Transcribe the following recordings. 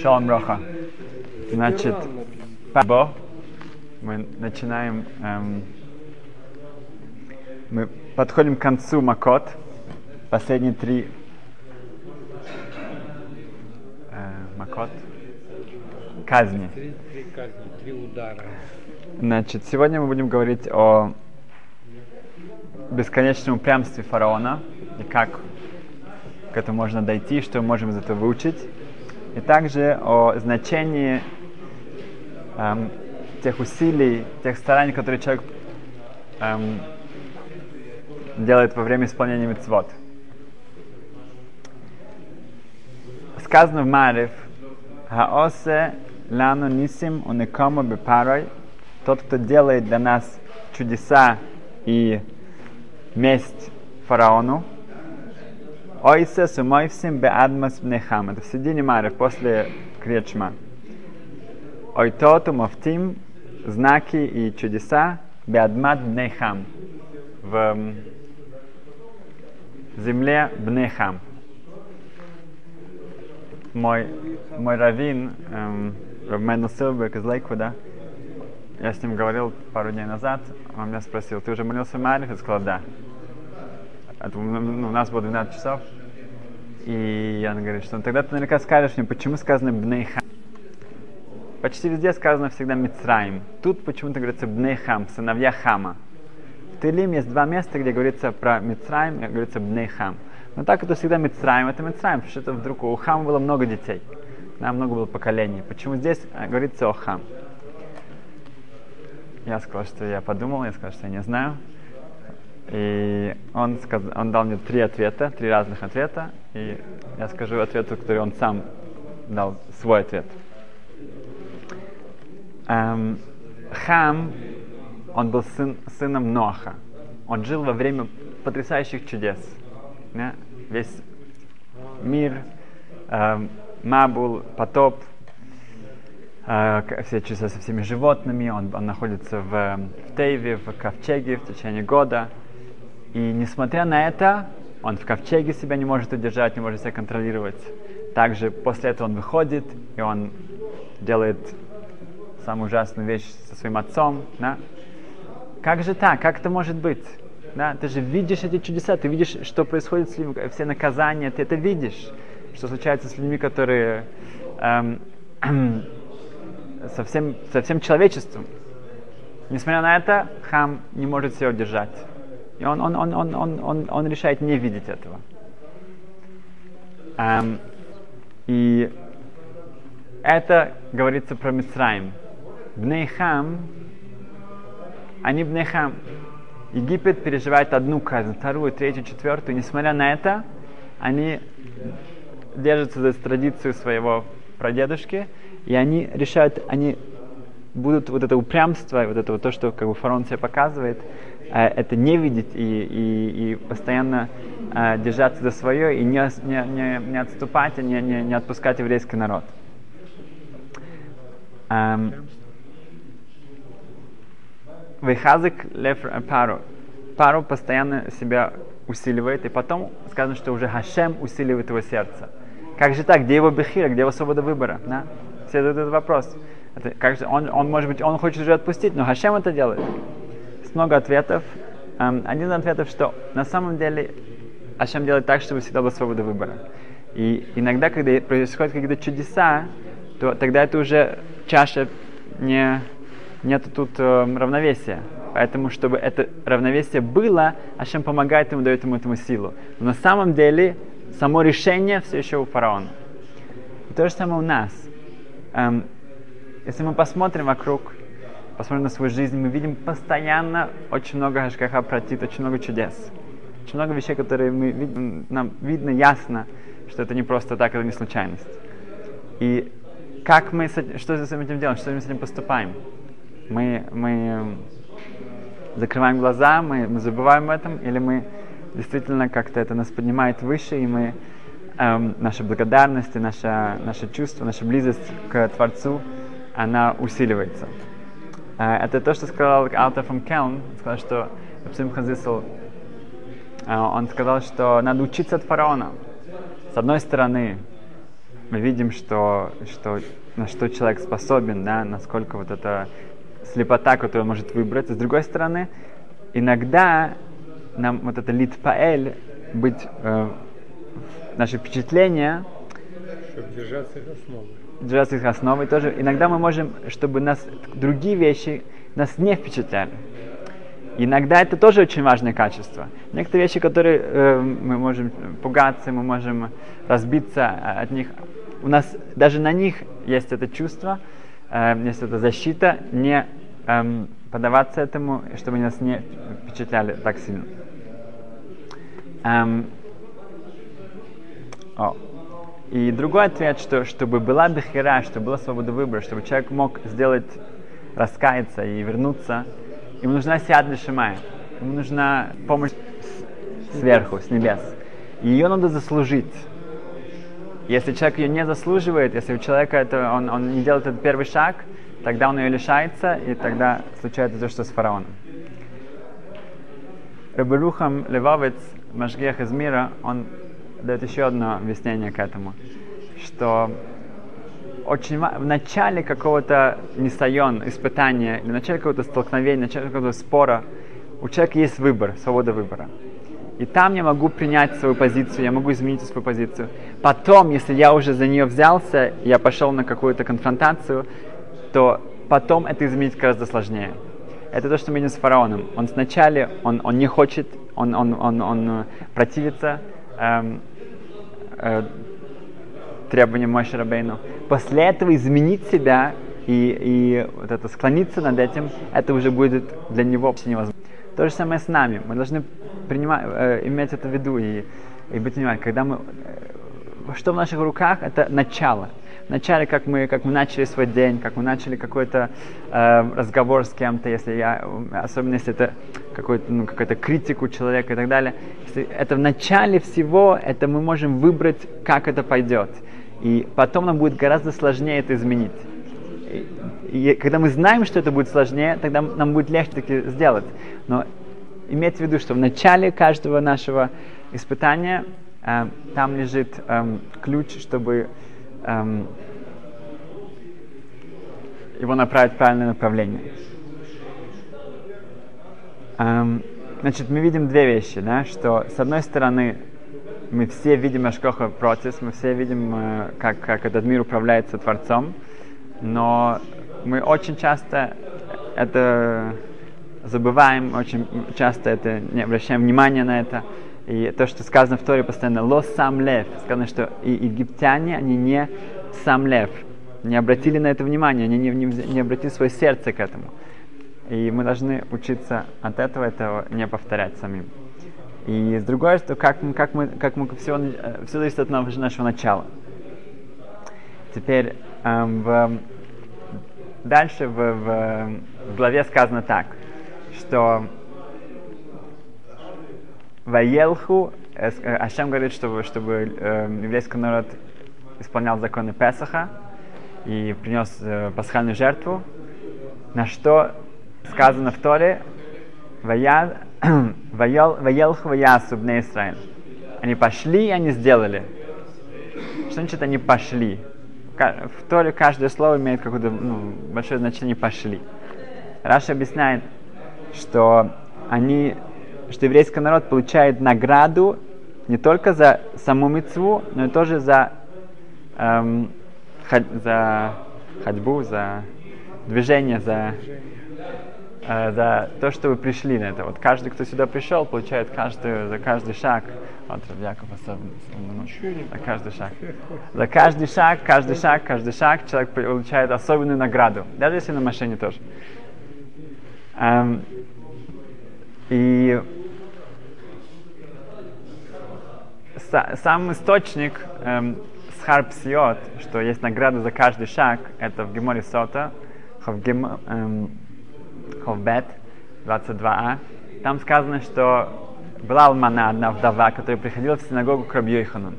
Шалом Роха. Значит, Бо, мы начинаем, эм, мы подходим к концу Макот, последние три э, Макот, казни. Три, три казни, три удара. Значит, сегодня мы будем говорить о бесконечном упрямстве фараона и как к этому можно дойти, что мы можем из этого выучить. И также о значении эм, тех усилий, тех стараний, которые человек эм, делает во время исполнения мецвод. Сказано в Марев, Хаосе лану нисим уникому бепарой, тот, кто делает для нас чудеса и месть фараону, Ойсе сумойвсим беадмас бнехам. Это в середине Марев, после Кречма. Ойтоту мафтим, знаки и чудеса, беадмат бнехам. В земле бнехам. Мой, мой раввин, эм, Равмен Силберг из Лейквуда, я с ним говорил пару дней назад, он меня спросил, ты уже молился Марев? Я сказал, да. Это, ну, у нас было 12 часов. И он говорит, что «Ну, тогда ты наверняка скажешь мне, почему сказано Бнейхам. Почти везде сказано всегда Мицраим. Тут почему-то говорится Бнейхам, сыновья Хама. В Тилим есть два места, где говорится про Мицраим и говорится Бнейхам. Но так это всегда Мицраим, это Мицраим, что это вдруг у Хама было много детей. Да, много было поколений. Почему здесь э, говорится о Хам? Я сказал, что я подумал, я сказал, что я не знаю. И он, сказ... он дал мне три ответа, три разных ответа. И я скажу ответ, который он сам дал свой ответ. Эм, Хам, он был сын, сыном Ноха. Он жил во время потрясающих чудес. Да? Весь мир, эм, Мабул, потоп, э, все чудеса со всеми животными. Он, он находится в, в Тейве, в ковчеге в течение года. И несмотря на это, он в ковчеге себя не может удержать, не может себя контролировать. Также после этого он выходит, и он делает самую ужасную вещь со своим отцом. Да? Как же так? Как это может быть? Да? Ты же видишь эти чудеса, ты видишь, что происходит с людьми, все наказания, ты это видишь, что случается с людьми, которые эм, со, всем, со всем человечеством. Несмотря на это, хам не может себя удержать. И он, он, он, он, он, он, он решает не видеть этого. Эм, и это говорится про Мицраим. Бнейхам, они Бнейхам. Египет переживает одну казнь, вторую, третью, четвертую. Несмотря на это, они держатся за традицию своего прадедушки, и они решают, они будут вот это упрямство, вот это вот то, что как бы фараон себе показывает, это не видеть и, и, и постоянно э, держаться за свое и не, не, не, не отступать и не, не, не отпускать еврейский народ. Эм, Вейхазик лев пару. Пару постоянно себя усиливает, и потом сказано, что уже Хашем усиливает его сердце. Как же так? Где его бехира, где его свобода выбора? Да? Все задают этот вопрос. Это, как же, он, он, может быть, он хочет уже отпустить, но Хашем это делает. Есть много ответов. Um, один из ответов, что на самом деле Ашем делает так, чтобы всегда была свобода выбора. И иногда, когда происходят какие-то чудеса, то тогда это уже чаша не, нет тут э, равновесия. Поэтому, чтобы это равновесие было, Ашем помогает ему, дает ему этому силу. Но на самом деле, само решение все еще у фараона. И то же самое у нас. Эм, если мы посмотрим вокруг, посмотрим на свою жизнь, мы видим постоянно очень много Хашкаха протит, очень много чудес. Очень много вещей, которые мы видим, нам видно ясно, что это не просто так, это не случайность. И как мы, что с этим делаем, что мы с этим поступаем? Мы, мы закрываем глаза, мы, мы забываем об этом, или мы действительно как-то это нас поднимает выше, и мы эм, наша благодарность, и наше, наше чувство, наша близость к Творцу, она усиливается. Это то, что сказал Алтер фон Келн, сказал, что Хазисл, он сказал, что надо учиться от фараона. С одной стороны, мы видим, что, что, на что человек способен, да, насколько вот эта слепота, которую он может выбрать. С другой стороны, иногда нам вот это литпаэль, быть, э, наше впечатление, Чтобы держаться их основы. Держаться их основой тоже. Иногда мы можем, чтобы нас другие вещи нас не впечатляли. Иногда это тоже очень важное качество. Некоторые вещи, которые э, мы можем пугаться, мы можем разбиться э, от них, у нас даже на них есть это чувство, э, есть эта защита, не эм, поддаваться этому, чтобы нас не впечатляли так сильно. Эм, о. И другой ответ, что чтобы была бехера, чтобы была свобода выбора, чтобы человек мог сделать, раскаяться и вернуться, ему нужна сиад лишимая, ему нужна помощь сверху, с небес. И ее надо заслужить. Если человек ее не заслуживает, если у человека это, он, он не делает этот первый шаг, тогда он ее лишается, и тогда случается то, что с фараоном. Рабарухам Левовец, Машгех из мира, он дает еще одно объяснение к этому, что очень в начале какого-то несайон, испытания, или в начале какого-то столкновения, в начале какого-то спора, у человека есть выбор, свобода выбора. И там я могу принять свою позицию, я могу изменить свою позицию. Потом, если я уже за нее взялся, я пошел на какую-то конфронтацию, то потом это изменить гораздо сложнее. Это то, что мы видим с фараоном. Он сначала, он, он не хочет, он, он, он, он э, противится эм, э, требованиям Мойши Рабейну. После этого изменить себя и, и вот это склониться над этим, это уже будет для него вообще невозможно. То же самое с нами. Мы должны принимать, э, иметь это в виду и, и быть внимательны. Когда мы, э, что в наших руках, это начало. В начале, как мы, как мы начали свой день, как мы начали какой-то э, разговор с кем-то, если я, особенно если это какой-то, ну, какая-то критику человека и так далее. Это в начале всего, это мы можем выбрать, как это пойдет. И потом нам будет гораздо сложнее это изменить. И, и когда мы знаем, что это будет сложнее, тогда нам будет легче таки сделать. Но имейте в виду, что в начале каждого нашего испытания э, там лежит эм, ключ, чтобы эм, его направить в правильное направление. Эм, значит, мы видим две вещи, да, что с одной стороны мы все видим Ашкоха процесс, мы все видим, э, как, как этот мир управляется Творцом, но мы очень часто это забываем, очень часто это не обращаем внимания на это. И то, что сказано в Торе постоянно, ло сам лев, сказано, что и египтяне, они не сам лев, не обратили на это внимание, они не, не, не обратили свое сердце к этому. И мы должны учиться от этого, этого не повторять самим. И с другой стороны, как, как мы, как мы все, все зависит от нашего начала. Теперь эм, в, дальше в, в, в главе сказано так, что Ваелху, э, э, Ашем говорит, чтобы, чтобы э, еврейский народ исполнял законы Песаха и принес э, пасхальную жертву, на что сказано в Торе, «Вая- ваял- «Ваелху ваясу бне Исраиль». Они пошли, и они сделали. Что значит они пошли? В Торе каждое слово имеет какое-то ну, большое значение «пошли». Раша объясняет, что они, что еврейский народ получает награду не только за саму мецву, но и тоже за, эм, ход- за ходьбу, за движение, за, за то, что вы пришли на это. Вот каждый, кто сюда пришел, получает каждый, за каждый шаг. Вот Рав Яков особенно. ну, За каждый шаг. За каждый шаг, каждый шаг, каждый шаг человек получает особенную награду. Даже если на машине тоже. Эм, и са- сам источник эм, Схарпсиот, что есть награда за каждый шаг, это в Геморе Сота, Ховгем, эм, Ховбет, 22а. Там сказано, что была алмана, одна вдова, которая приходила в синагогу к Рабью Йоханану.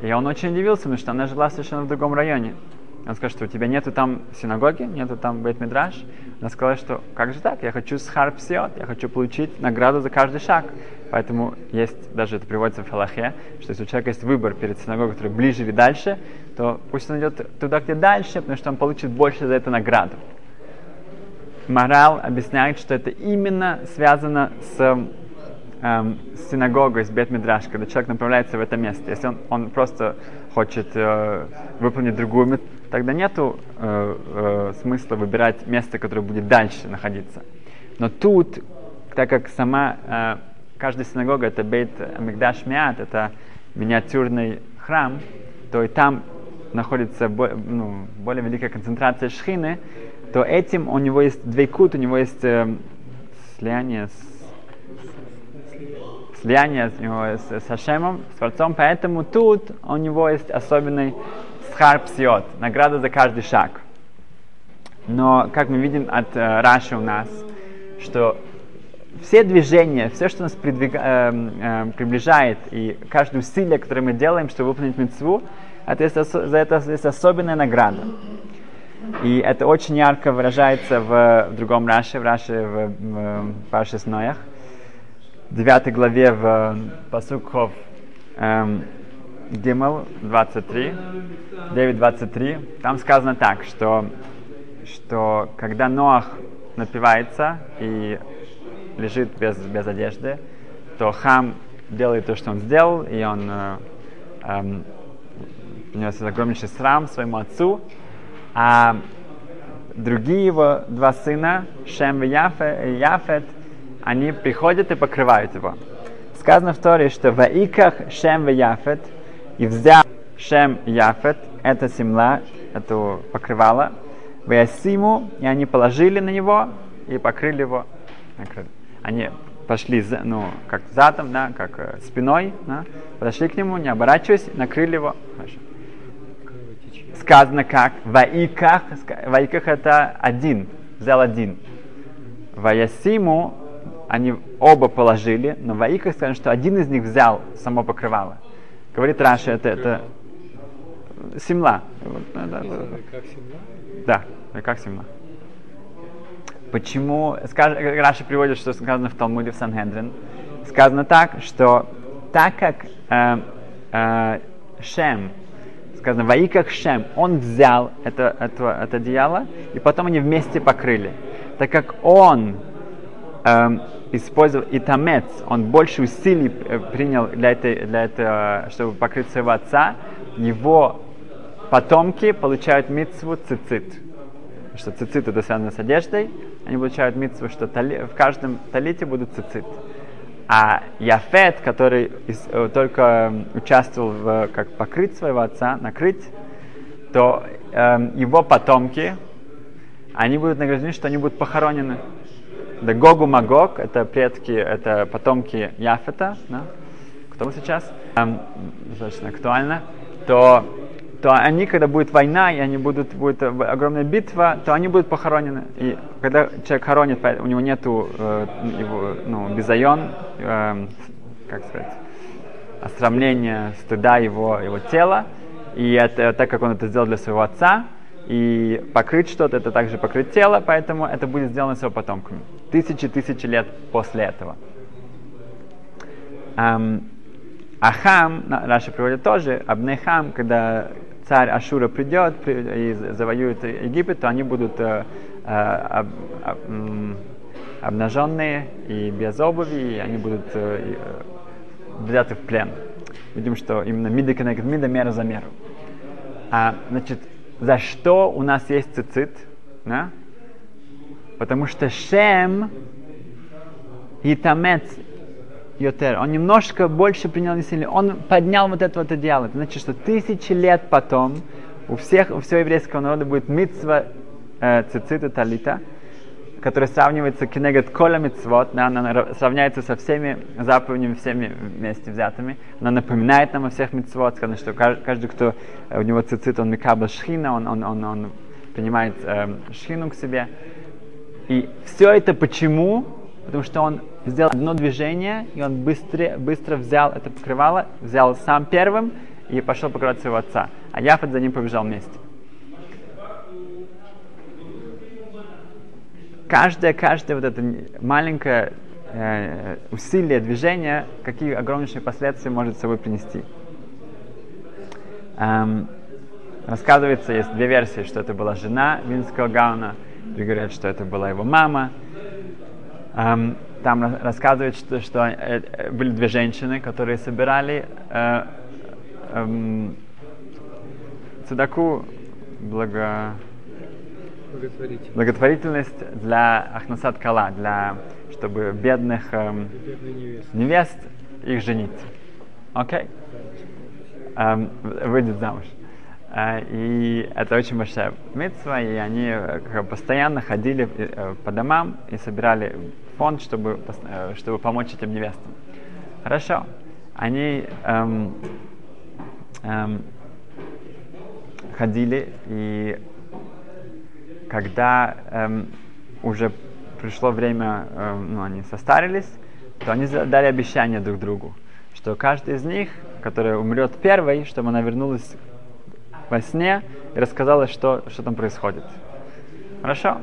И он очень удивился, потому что она жила совершенно в другом районе. Он сказал, что у тебя нету там синагоги, нету там бейт мидраш. Она сказала, что как же так, я хочу с харпсиот, я хочу получить награду за каждый шаг. Поэтому есть, даже это приводится в Халахе, что если у человека есть выбор перед синагогой, который ближе или дальше, то пусть он идет туда, где дальше, потому что он получит больше за это награду. Морал объясняет, что это именно связано с, эм, с синагогой, с Бет-Мидраш, когда человек направляется в это место. Если он, он просто хочет э, выполнить другую тогда нет э, э, смысла выбирать место, которое будет дальше находиться. Но тут, так как сама э, каждая синагога это Бейт Амигдаш Миат, это миниатюрный храм, то и там находится бо, ну, более великая концентрация шхины, то этим у него есть двейкут, у него есть э, слияние с слияние у него с, с Хашемом, с Творцом, поэтому тут у него есть особенный схар псиот, награда за каждый шаг. Но, как мы видим от э, Раши у нас, что все движения, все, что нас придвига, э, э, приближает, и каждое усилие, которое мы делаем, чтобы выполнить мецву, это есть, за это есть особенная награда. И это очень ярко выражается в, в другом Раше, в Раше в, в Паше Сноях, в 9 главе в Пасукхов эм, Гимел 23, 9.23, там сказано так, что, что когда Ноах напивается и лежит без, без одежды, то Хам делает то, что он сделал, и он э, э, принес огромнейший срам своему отцу, а другие его два сына, Шем и Яфет, они приходят и покрывают его. Сказано в Торе, что в Иках Шем и Яфет, и взял Шем Яфет, это семла, это покрывало, в Ясиму, и они положили на него и покрыли его. Они пошли, ну, как задом, да, как э, спиной, да, подошли к нему, не оборачиваясь, накрыли его. Хорошо сказано как Ваиках, Ваиках это один, взял один. Ваясиму они оба положили, но Ваиках сказано, что один из них взял само покрывало. Говорит Раша, это, это Симла. Да, как Симла. Почему? Скаж, Раша приводит, что сказано в Талмуде в Санхендрин. Сказано так, что так как э, э, Шем сказано, Ваиках Шем, он взял это, это, это одеяло, и потом они вместе покрыли. Так как он эм, использовал и тамец, он больше усилий э, принял для, этой, для этого, чтобы покрыть своего отца, его потомки получают митцву цицит. Что цицит это связано с одеждой, они получают митцву, что тали, в каждом талите будут цицит. А Яфет, который э, только участвовал в как покрыть своего отца, накрыть, то э, его потомки, они будут награждены, что они будут похоронены. Да Гогу Магог, это предки, это потомки Яфета, да? кто сейчас, эм, достаточно актуально, то то они, когда будет война, и они будут, будет огромная битва, то они будут похоронены. И когда человек хоронит, у него нету э, его, ну, безайон, э, как сказать, острамления, стыда его, его тела. И это, так как он это сделал для своего отца, и покрыть что-то, это также покрыть тело, поэтому это будет сделано с его потомками. Тысячи-тысячи лет после этого. Ахам, Раша приводит тоже, Абнехам, когда царь Ашура придет и завоюет Египет, то они будут э, э, об, об, обнаженные и без обуви, и они будут э, взяты в плен. Видим, что именно мида коннект мида, мера за меру. А, значит, за что у нас есть цицит? Да? Потому что Шем и Тамец Йотер, он немножко больше принял насилие, он поднял вот это вот одеяло. Это значит, что тысячи лет потом у всех, у всего еврейского народа будет митцва э, цицита талита, которая сравнивается кенегет кола митцвот, да, она сравняется со всеми заповедями, всеми вместе взятыми. Она напоминает нам о всех митцвот, сказано, что каждый, кто э, у него цицит, он микаба шхина, он, он, он, он принимает э, шхину к себе. И все это почему? Потому что он сделал одно движение, и он быстро, быстро взял это покрывало, взял сам первым и пошел покрывать своего отца. А Яфет за ним побежал вместе. Каждая, каждая вот эта маленькая э, усилие движения, какие огромнейшие последствия может с собой принести. Эм, рассказывается, есть две версии, что это была жена Винского Гауна, другие говорят, что это была его мама. Эм, там рассказывают, что, что э, были две женщины, которые собирали э, э, цедаку, благо, Благотворительность. благотворительность для Ахнасад Кала, для, чтобы бедных эм, невеста. невест их женить. Окей? Эм, выйдет замуж. Э, и это очень большая митцва, и они э, постоянно ходили э, по домам и собирали фонд, чтобы, э, чтобы помочь этим невестам. Хорошо. Они эм, эм, ходили, и когда эм, уже пришло время, эм, ну, они состарились, то они дали обещание друг другу, что каждый из них, который умрет первой, чтобы она вернулась во сне и рассказала, что, что там происходит. Хорошо?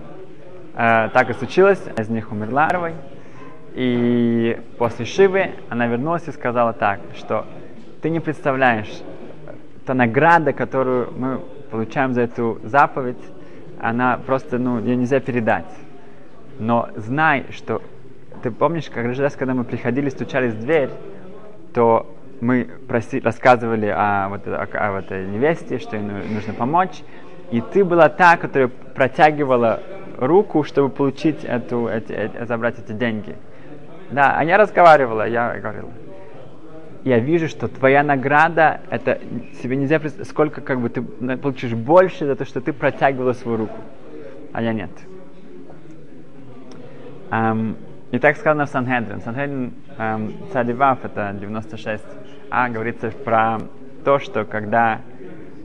Так и случилось, из них умерла первой, и после Шивы она вернулась и сказала так, что ты не представляешь, та награда, которую мы получаем за эту заповедь, она просто, ну, ее нельзя передать. Но знай, что ты помнишь, каждый раз, когда мы приходили, стучались в дверь, то мы проси, рассказывали о, вот, о, о вот этой невесте, что ей ну- нужно помочь, и ты была та, которая протягивала руку, чтобы получить эту, эти, эти- забрать эти деньги. Да, а я разговаривала, я говорила. Я вижу, что твоя награда, это себе нельзя представить, сколько как бы ты получишь больше за то, что ты протягивала свою руку, а я нет. Эм, и так сказано в Санхедрин. Санхедрин эм, Цадивав, это 96, а говорится про то, что когда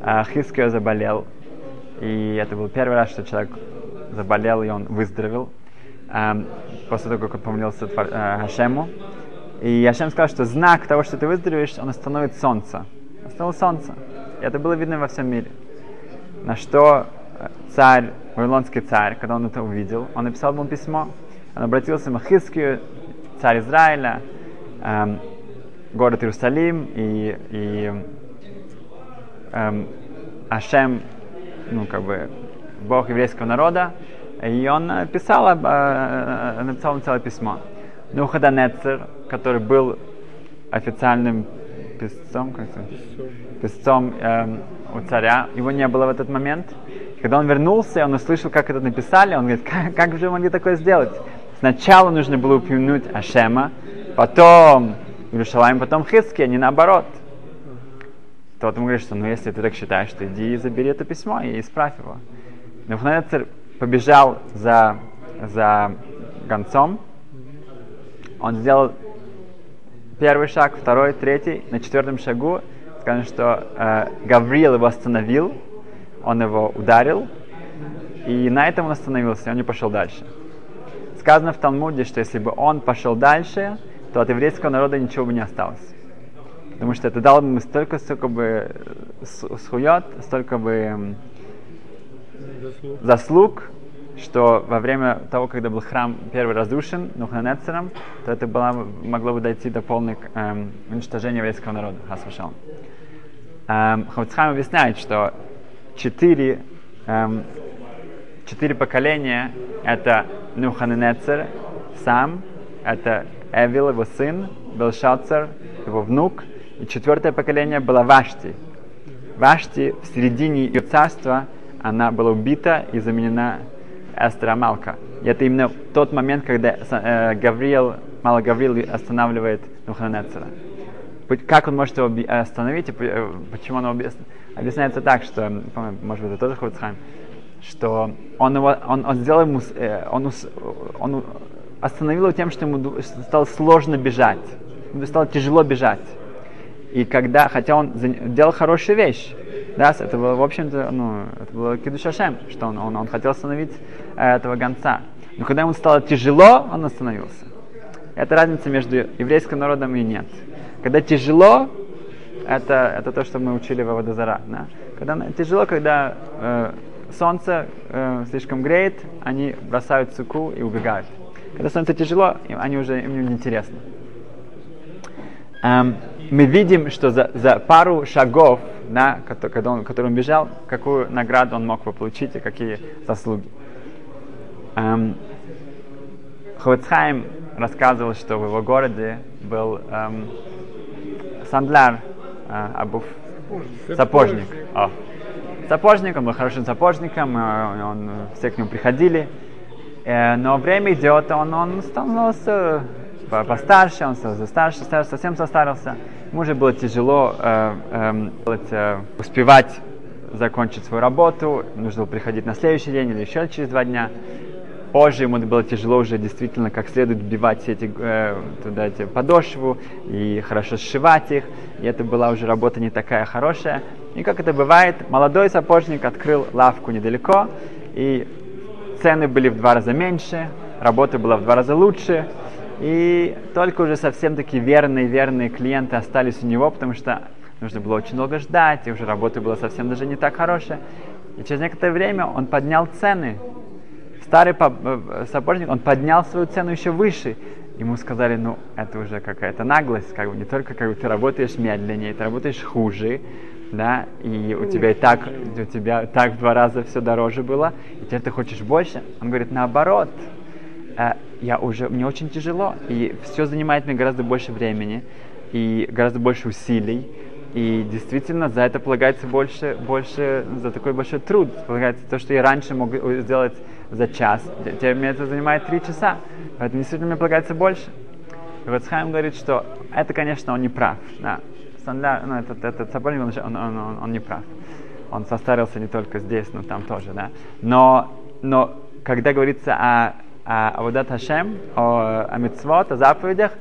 э, Хискио заболел, и это был первый раз, что человек заболел, и он выздоровел, эм, после того, как он помолился Твор- э, Хашему. И Хашем сказал, что знак того, что ты выздоровеешь, он остановит солнце. Остановил солнце. И это было видно во всем мире. На что э, царь, вавилонский царь, когда он это увидел, он написал ему письмо. Он обратился к Хискию, царь Израиля, эм, город Иерусалим, и, и эм, Ашем, ну, как бы, Бог еврейского народа, и он э, писал, об, э, написал ему целое письмо. Нухаданецер, который был официальным писцом, как это? писцом эм, у царя, его не было в этот момент. Когда он вернулся, он услышал, как это написали, он говорит, как, как же могли такое сделать? Сначала нужно было упомянуть Ашема, потом Иерушалаем, потом Хиски, а не наоборот. Тот ему говорит, что ну если ты так считаешь, то иди и забери это письмо и исправь его. Навуходоносор побежал за, за гонцом, он сделал первый шаг, второй, третий, на четвертом шагу сказано, что э, Гавриил его остановил, он его ударил, и на этом он остановился, он не пошел дальше. Сказано в Талмуде, что если бы он пошел дальше, то от еврейского народа ничего бы не осталось. Потому что это дало бы ему столько, столько бы э, схует, столько бы Заслуг. что во время того, когда был храм первый разрушен Нуханецером, то это было, могло бы дойти до полного эм, уничтожения еврейского народа. Хасвашал. Эм, Хавцхайм объясняет, что четыре, эм, четыре поколения это Нуханецер сам, это Эвил, его сын, Белшацер, его внук, и четвертое поколение было Вашти. Вашти в середине ее царства она была убита и заменена Эстер Амалка. И это именно тот момент, когда э, Гавриил, Мало Гавриил останавливает Нуханецера. Как он может его остановить и э, почему он его объяс- объясняется так, что, может быть, это тоже Хуцхайм, что он его, он, он сделал ему, э, он, он остановил его тем, что ему стало сложно бежать, ему стало тяжело бежать. И когда, хотя он делал хорошую вещь, да, это было, в общем-то, ну, это было Кидушашем, что он, он, он хотел остановить э, этого гонца. Но когда ему стало тяжело, он остановился. Это разница между еврейским народом и нет. Когда тяжело, это, это то, что мы учили в Аводозара. Да? Когда тяжело, когда э, солнце э, слишком греет, они бросают суку и убегают. Когда становится тяжело, они уже им не интересны. Эм, мы видим, что за, за пару шагов, да, когда он, который он бежал, какую награду он мог бы получить и какие заслуги. Эм, Ховецхайм рассказывал, что в его городе был эм, сандляр, э, обув, сапожник. О. Сапожник, он был хорошим сапожником, э, он, все к нему приходили. Э, но время идет, он, он становился постарше, он старше, старше, совсем состарился. Ему уже было тяжело э, э, э, успевать закончить свою работу, нужно было приходить на следующий день или еще через два дня. Позже ему было тяжело уже действительно как следует вбивать все эти, э, туда эти подошву и хорошо сшивать их. И это была уже работа не такая хорошая. И как это бывает, молодой сапожник открыл лавку недалеко, и цены были в два раза меньше, работа была в два раза лучше. И только уже совсем такие верные-верные клиенты остались у него, потому что нужно было очень долго ждать, и уже работа была совсем даже не так хорошая. И через некоторое время он поднял цены старый э, сапожник, он поднял свою цену еще выше. Ему сказали, ну, это уже какая-то наглость, как бы не только как бы ты работаешь медленнее, ты работаешь хуже, да, и у тебя и так, у тебя так в два раза все дороже было, и теперь ты хочешь больше. Он говорит, наоборот, э, я уже, мне очень тяжело, и все занимает мне гораздо больше времени, и гораздо больше усилий, и действительно за это полагается больше, больше, за такой большой труд, полагается то, что я раньше мог сделать за час, теперь мне это занимает три часа, поэтому действительно мне полагается больше. И вот Схайм говорит, что это, конечно, он не прав. Да. Санля, ну, этот, этот сапожник, он, он, он, он не прав. Он состарился не только здесь, но там тоже, да. Но, но когда говорится о, о Авудат Хашем, о, митцвот, о заповедях,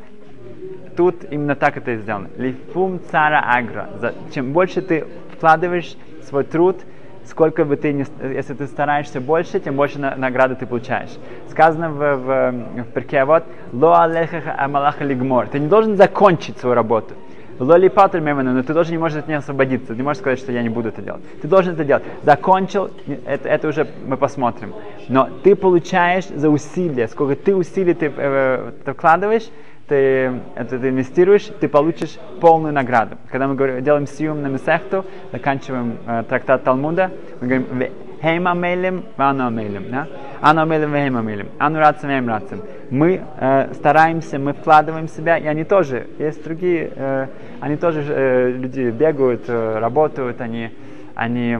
тут именно так это и сделано. Лифум цара агра. Чем больше ты вкладываешь свой труд, сколько бы ты, не, если ты стараешься больше, тем больше на, награды ты получаешь. Сказано в, в, в перке, вот, ло алехаха амалаха лигмор. Ты не должен закончить свою работу. Лоли патр но ты тоже не можешь от нее освободиться. Ты не можешь сказать, что я не буду это делать. Ты должен это делать. Закончил, это, это уже мы посмотрим. Но ты получаешь за усилия, сколько ты усилий ты, э, ты вкладываешь, ты это ты инвестируешь, ты получишь полную награду. Когда мы говорим, делаем сиум на Месехту, заканчиваем э, трактат Талмуда, мы говорим Хейма мейлем, ану мейлем. Да? Ану мейлем, хейма мейлем. Ану рацем, хейм рацем. Мы э, стараемся, мы вкладываем себя, и они тоже, есть другие, э, они тоже, э, люди бегают, э, работают, они, они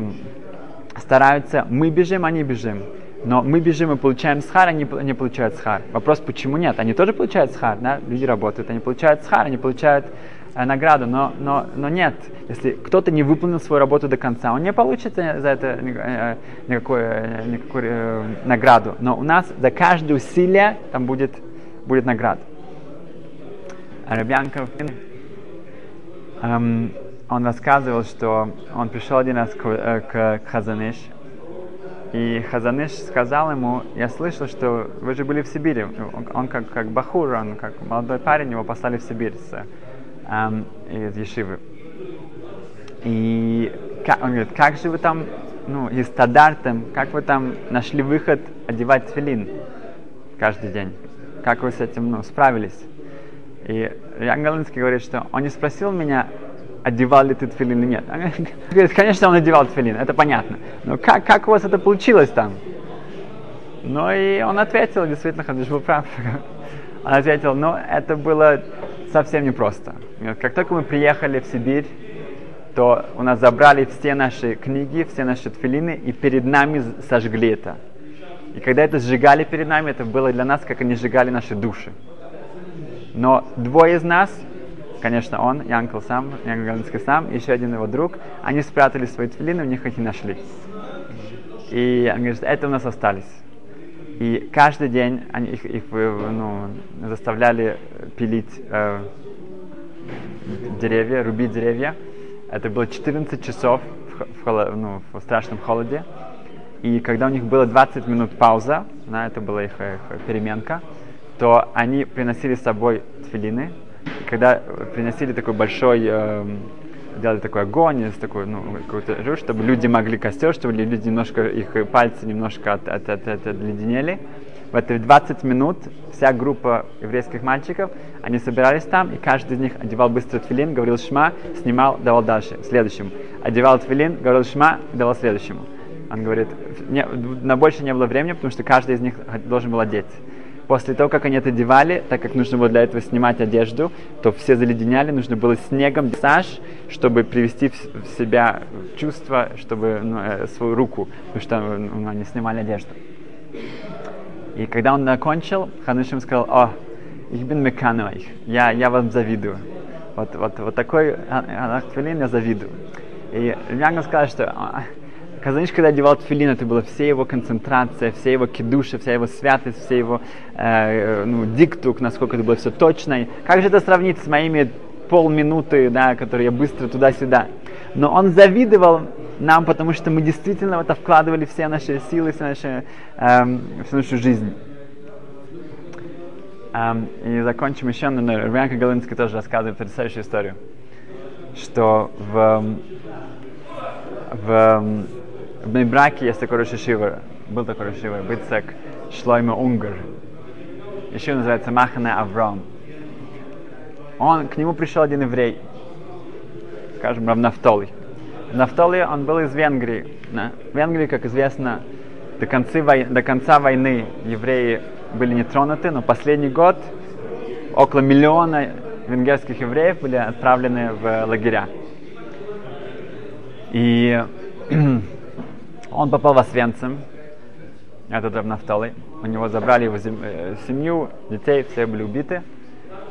стараются, мы бежим, они бежим. Но мы бежим и получаем схар, они не получают схар. Вопрос, почему нет? Они тоже получают схар, да? Люди работают, они получают схар, они получают э, награду, но, но, но нет. Если кто-то не выполнил свою работу до конца, он не получит за это э, никакой, э, никакой э, награду. Но у нас за каждое усилие там будет, будет награда. Рабьянков, эм, он рассказывал, что он пришел один раз к, э, к, к Хазаныш, и Хазаныш сказал ему, я слышал, что вы же были в Сибири. Он, он как, как бахур, он как молодой парень, его послали в Сибирь с, эм, из Ешивы. И как, он говорит, как же вы там, ну, и стандартом, как вы там нашли выход одевать филин каждый день? Как вы с этим, ну, справились? И Ян Галинский говорит, что он не спросил меня, одевал ли ты тфилин или нет. Он говорит, конечно, он одевал тфилин, это понятно. Но как, как у вас это получилось там? Ну и он ответил, действительно, Хадиш был прав. Он ответил, ну это было совсем непросто. Как только мы приехали в Сибирь, то у нас забрали все наши книги, все наши тфилины, и перед нами сожгли это. И когда это сжигали перед нами, это было для нас, как они сжигали наши души. Но двое из нас конечно, он, Янкл сам, Янкл Галинский сам, еще один его друг, они спрятали свои твилины, у них их не нашли. И он говорит, это у нас остались. И каждый день они их, их ну, заставляли пилить э, деревья, рубить деревья. Это было 14 часов в, в, ну, в страшном холоде. И когда у них было 20 минут пауза, да, это была их, их переменка, то они приносили с собой тфилины, когда приносили такой большой, э, делали такой огонь, такой, ну, какой-то жир, чтобы люди могли костер, чтобы люди немножко, их пальцы немножко от, от, от, от, отледенели, в эти 20 минут вся группа еврейских мальчиков, они собирались там, и каждый из них одевал быстро тфилин, говорил шма, снимал, давал дальше, следующему. Одевал тфилин, говорил шма, давал следующему. Он говорит, не, на больше не было времени, потому что каждый из них должен был одеть. После того, как они это одевали, так как нужно было для этого снимать одежду, то все заледеняли, нужно было снегом массаж, чтобы привести в себя чувство, чтобы ну, э, свою руку, потому что ну, они снимали одежду. И когда он закончил, Ханушим сказал, о, bin мекановых, я, я вам завидую. Вот, вот, вот такой анахтвилин я завидую. И Янга сказал, что Казаниш, когда одевал тфилин, это была вся его концентрация, вся его кидуша, вся его святость, вся его э, ну, диктук, насколько это было все точно. Как же это сравнить с моими полминуты, да, которые я быстро туда-сюда? Но он завидовал нам, потому что мы действительно в это вкладывали все наши силы, все наши, эм, всю нашу жизнь. Эм, и закончим еще, но Рубянка Галинский тоже рассказывает потрясающую историю, что в, в, в Бейбраке есть такой Рошишива, был такой Рошишива, Быцек Шлойма Унгар. Еще называется Махане Авром. Он, к нему пришел один еврей, скажем, Равнафтолий. Нафтали, он был из Венгрии. Да? В Венгрии, как известно, до, конца вой... до конца войны евреи были не тронуты, но последний год около миллиона венгерских евреев были отправлены в лагеря. И он попал в Освенцим, этот Равнафталый. У него забрали его э, семью, детей, все были убиты.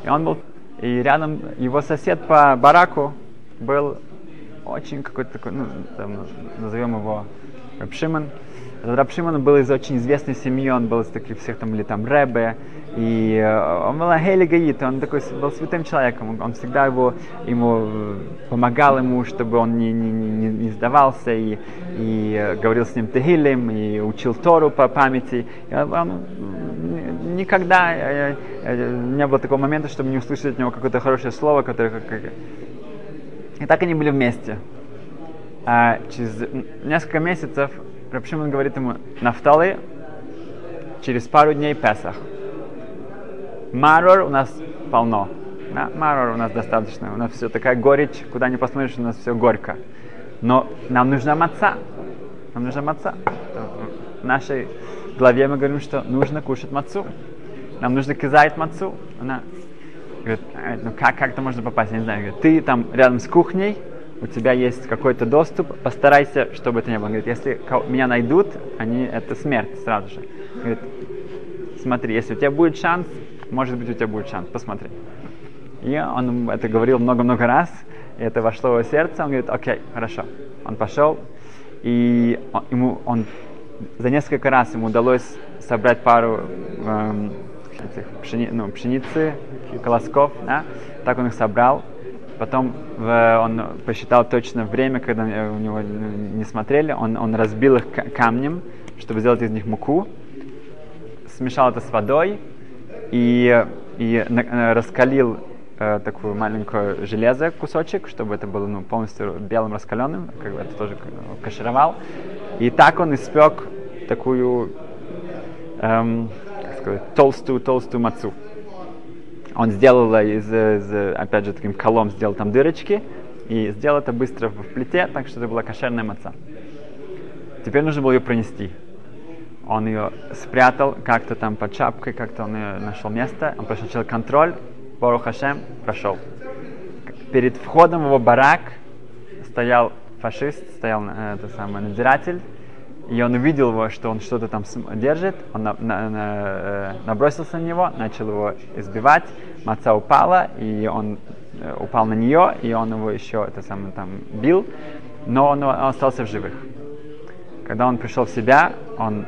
И он был... И рядом его сосед по бараку был очень какой-то такой, ну, там, назовем его Рабшиман. Рабшиман был из очень известной семьи, он был из таких всех там, или там Рэбе, и э, он был Хейли Гаит, он такой был святым человеком, он всегда его, ему э, помогал ему, чтобы он не, не, не, не сдавался, и, и э, говорил с ним Тегилем, и учил Тору по памяти. И он, никогда не было такого момента, чтобы не услышать от него какое-то хорошее слово, которое и так они были вместе. А через несколько месяцев Рабшимон говорит ему, Нафталы, через пару дней Песах. Марор у нас полно. Да? Марор у нас достаточно. У нас все такая горечь, куда ни посмотришь, у нас все горько. Но нам нужна маца. Нам нужна маца. В нашей главе мы говорим, что нужно кушать мацу. Нам нужно кизать мацу. Она Говорит, «А, ну как, как это можно попасть, я не знаю. Говорит, ты там рядом с кухней, у тебя есть какой-то доступ, постарайся, чтобы это не было. Говорит, если меня найдут, они, это смерть сразу же. Говорит, смотри, если у тебя будет шанс, может быть, у тебя будет шанс, посмотри. И он это говорил много-много раз, и это вошло в его сердце, он говорит, окей, хорошо. Он пошел, и он, ему, он за несколько раз ему удалось собрать пару эм, этих пшени, ну, пшеницы, колосков, да? так он их собрал. Потом в, он посчитал точно время, когда у него не смотрели, он, он разбил их камнем, чтобы сделать из них муку, смешал это с водой и, и на, раскалил э, такую маленькую железо кусочек, чтобы это было ну, полностью белым раскаленным, как бы это тоже кашировал. И так он испек такую эм, сказать, толстую-толстую мацу. Он сделал из, из, опять же, таким колом сделал там дырочки и сделал это быстро в плите, так что это была кошерная маца. Теперь нужно было ее пронести. Он ее спрятал как-то там под шапкой, как-то он ее нашел место, он прошел контроль, Бору Хашем прошел. Перед входом в его барак стоял фашист, стоял э, это самый надзиратель, и он увидел его, что он что-то там держит, он на, на, на, э, набросился на него, начал его избивать, маца упала, и он э, упал на нее, и он его еще это самое там бил, но он, он остался в живых. Когда он пришел в себя, он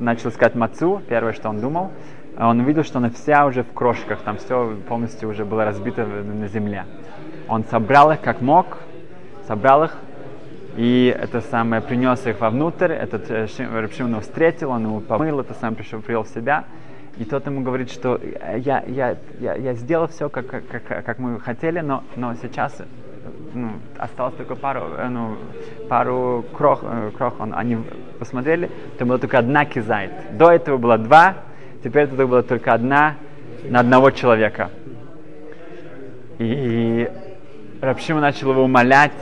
начал искать мацу, первое, что он думал, он увидел, что она вся уже в крошках, там все полностью уже было разбито на земле. Он собрал их как мог, собрал их, и это самое принес их вовнутрь, этот э, Рабшимон его встретил, он его помыл, это сам пришел, привел в себя. И тот ему говорит, что я, я, я, я сделал все, как, как, как мы хотели, но, но сейчас ну, осталось только пару, э, ну, пару крох, э, крох он, они посмотрели, это была только одна кизайт. До этого было два, Теперь это была только одна на одного человека. И Рабшима начал его умолять,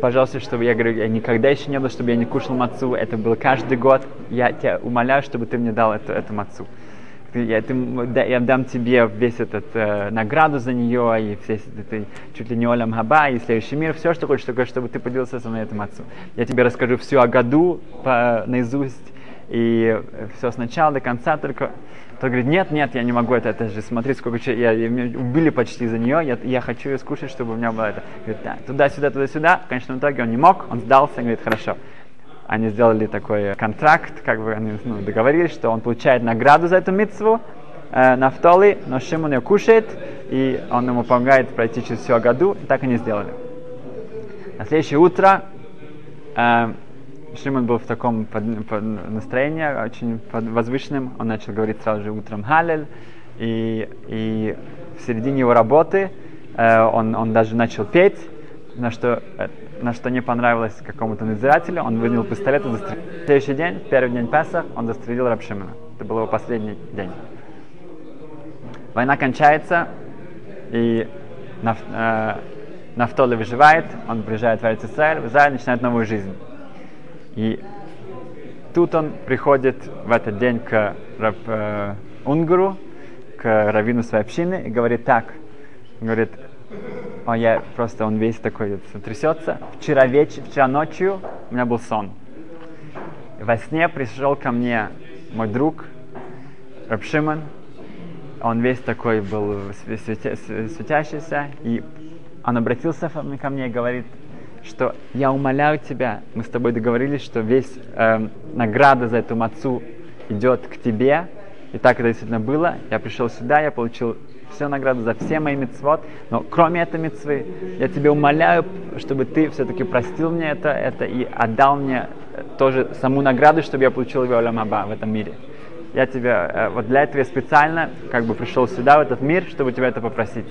пожалуйста, чтобы я говорю, я никогда еще не был, чтобы я не кушал мацу, это было каждый год, я тебя умоляю, чтобы ты мне дал эту, эту мацу. Я, ты, я дам тебе весь этот э, награду за нее, и все, ты, чуть ли не Олям Хаба, и следующий мир, все, что хочешь, только чтобы ты поделился со мной этим отцу. Я тебе расскажу все о году по, наизусть, и все сначала до конца, только тот говорит, нет, нет, я не могу это, это же, смотри, сколько я, я, убили почти за нее, я, я хочу ее скушать, чтобы у меня было это. Говорит, да, туда-сюда, туда-сюда. В конечном итоге он не мог, он сдался, говорит, хорошо. Они сделали такой контракт, как бы они ну, договорились, что он получает награду за эту митцву, э, Нафтоли, но Шимон ее кушает, и он ему помогает пройти через всю году, и так они сделали. На следующее утро э, Шимон был в таком под, под настроении, очень под возвышенным. Он начал говорить сразу же утром Халель. И, и в середине его работы э, он, он даже начал петь, на что, э, на что не понравилось какому-то надзирателю. Он вынял пистолет и застрелил. Следующий день, первый день Песах, он застрелил Рабшимона. Это был его последний день. Война кончается, и Наф, э, Нафтоли выживает, он приезжает в Айцесайль, в Израиль начинает новую жизнь. И тут он приходит в этот день к раб, э, Унгуру, к раввину своей общины и говорит так, говорит, о, я просто, он весь такой трясется. Вчера вечер, вчера ночью у меня был сон. Во сне пришел ко мне мой друг Рабшиман, он весь такой был светящийся, и он обратился ко мне и говорит, что я умоляю тебя, мы с тобой договорились, что весь э, награда за эту мацу идет к тебе, и так это действительно было. Я пришел сюда, я получил всю награду за все мои мецвод, но кроме этой мецвы, я тебе умоляю, чтобы ты все-таки простил мне это, это и отдал мне тоже саму награду, чтобы я получил его Аба в этом мире. Я тебя, э, вот для этого я специально как бы пришел сюда, в этот мир, чтобы тебя это попросить.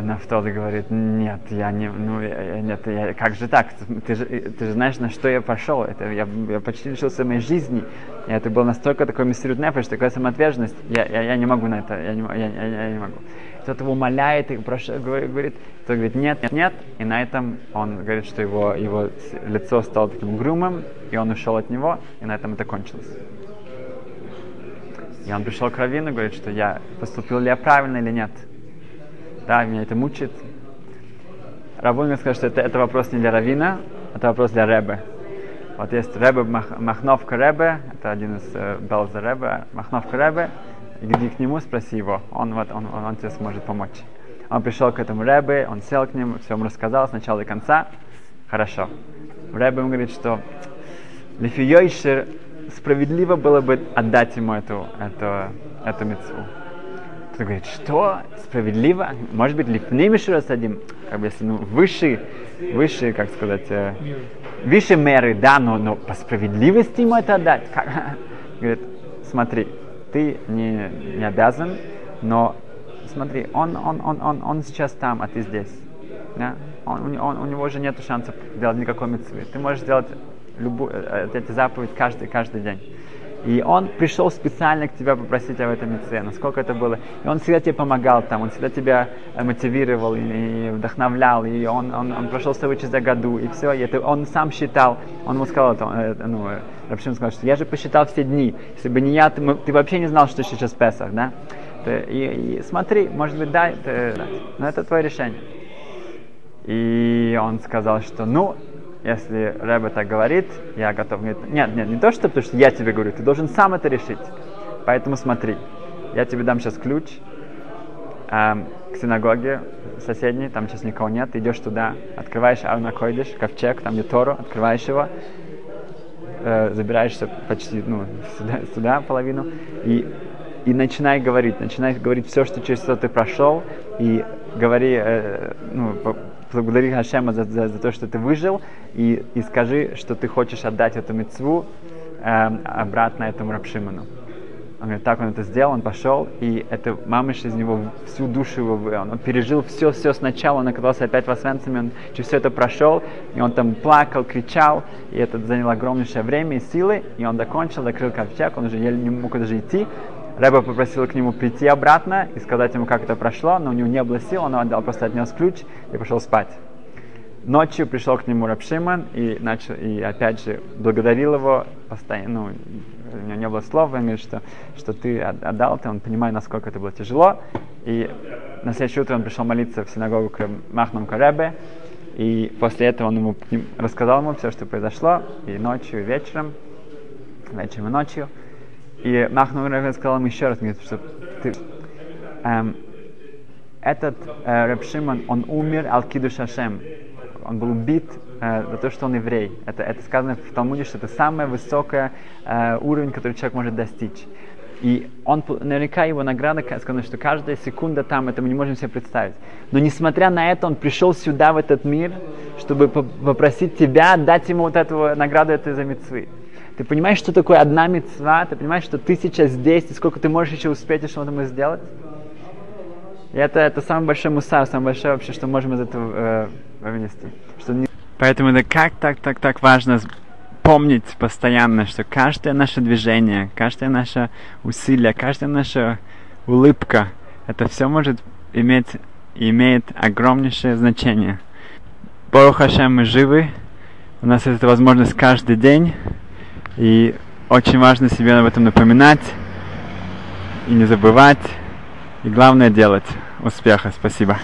Э, Нафтоли говорит, нет, я не, ну, нет, я, как же так? Ты же, ты же знаешь, на что я пошел. Это, я, я почти лишился моей жизни. И это был настолько такой мистерют нефеш, такая самоотверженность. Я, я, я не могу на это, я не, я, я, я не могу. Кто-то его умоляет и прош, говорит, кто говорит, нет, нет, нет. И на этом он говорит, что его, его лицо стало таким угрюмым, и он ушел от него, и на этом это кончилось. И он пришел к Равину и говорит, что я поступил ли я правильно или нет. Да, меня это мучает. Рабун сказал, что это, это вопрос не для Равина, это вопрос для Ребе. Вот есть Ребе Мах, Махновка Ребе, это один из э, Белза Ребе, Махновка Ребе, иди к нему, спроси его, он, вот, он, он, он тебе сможет помочь. Он пришел к этому Ребе, он сел к нему, все ему рассказал с начала до конца. Хорошо. Ребе ему говорит, что Лифиойшер справедливо было бы отдать ему эту, эту, эту мецву. Кто говорит, что? Справедливо? Может быть, лифнеймиши рассадим? Как бы если, ну, выше, выше, как сказать, э, выше меры, да, но, но по справедливости ему это отдать. Как? Говорит, смотри, ты не, не обязан, но смотри, он, он, он, он, он сейчас там, а ты здесь. Да? Он, он, у него же нет шансов делать никакой митцвы. Ты можешь сделать любую, э, эти заповедь каждый, каждый день. И он пришел специально к тебе попросить об этом митце, насколько это было. И он всегда тебе помогал там, он всегда тебя э, мотивировал и вдохновлял, и он, он, он прошел с тобой через году, и все. И это он сам считал, он ему сказал, это, э, ну, Рабшин сказал, что я же посчитал все дни, если бы не я, ты, ты вообще не знал, что сейчас Песах, да? И, и смотри, может быть, да, это, но это твое решение. И он сказал, что ну, если Рэбе так говорит, я готов. Нет, нет, не то, что потому что я тебе говорю, ты должен сам это решить. Поэтому смотри, я тебе дам сейчас ключ эм, к синагоге соседней, там сейчас никого нет, ты идешь туда, открываешь Ауна Койдиш, ковчег, там где Тору, открываешь его, э, забираешься почти ну, сюда, сюда половину, и, и начинай говорить, начинай говорить все, что через что ты прошел, и говори, э, ну, благодари Хашема за, за, за то, что ты выжил, и, и скажи, что ты хочешь отдать эту мецву э, обратно этому Рабшиману. Он говорит, так он это сделал, он пошел, и это мамыш из него всю душу его вывел. Он пережил все-все сначала, он оказался опять в Освенциме, он через все это прошел, и он там плакал, кричал, и это заняло огромнейшее время и силы, и он докончил, закрыл ковчег, он уже еле не мог даже идти. Рэба попросил к нему прийти обратно и сказать ему, как это прошло, но у него не было сил, он отдал, просто отнес ключ и пошел спать. Ночью пришел к нему Рабшиман и начал, и опять же благодарил его постоянно, ну, у него не было слов, он что, что ты отдал это, он понимает, насколько это было тяжело. И на следующее утро он пришел молиться в синагогу к Махнам Каребе, и после этого он ему рассказал ему все, что произошло, и ночью, и вечером, вечером и ночью. И Махнам Каребе сказал ему еще раз, что ты, эм, этот э, Рабшиман, он умер Алкиду Шашем, он был убит э, за то, что он еврей. Это, это сказано в Талмуде, что это самый высокий э, уровень, который человек может достичь. И он, наверняка его награда, сказано, что каждая секунда там, это мы не можем себе представить. Но несмотря на это, он пришел сюда, в этот мир, чтобы попросить тебя дать ему вот эту награду этой за мецвы. Ты понимаешь, что такое одна мецва? Ты понимаешь, что ты сейчас здесь, и сколько ты можешь еще успеть и что-то сделать? И это, это самый большой мусар, самое большое вообще, что можем из этого э, вынести. Что не... Поэтому это как так, так, так важно помнить постоянно, что каждое наше движение, каждое наше усилие, каждая наша улыбка, это все может иметь имеет огромнейшее значение. Бору Хашем, мы живы, у нас есть эта возможность каждый день, и очень важно себе об этом напоминать и не забывать. И главное делать. Успеха. Спасибо.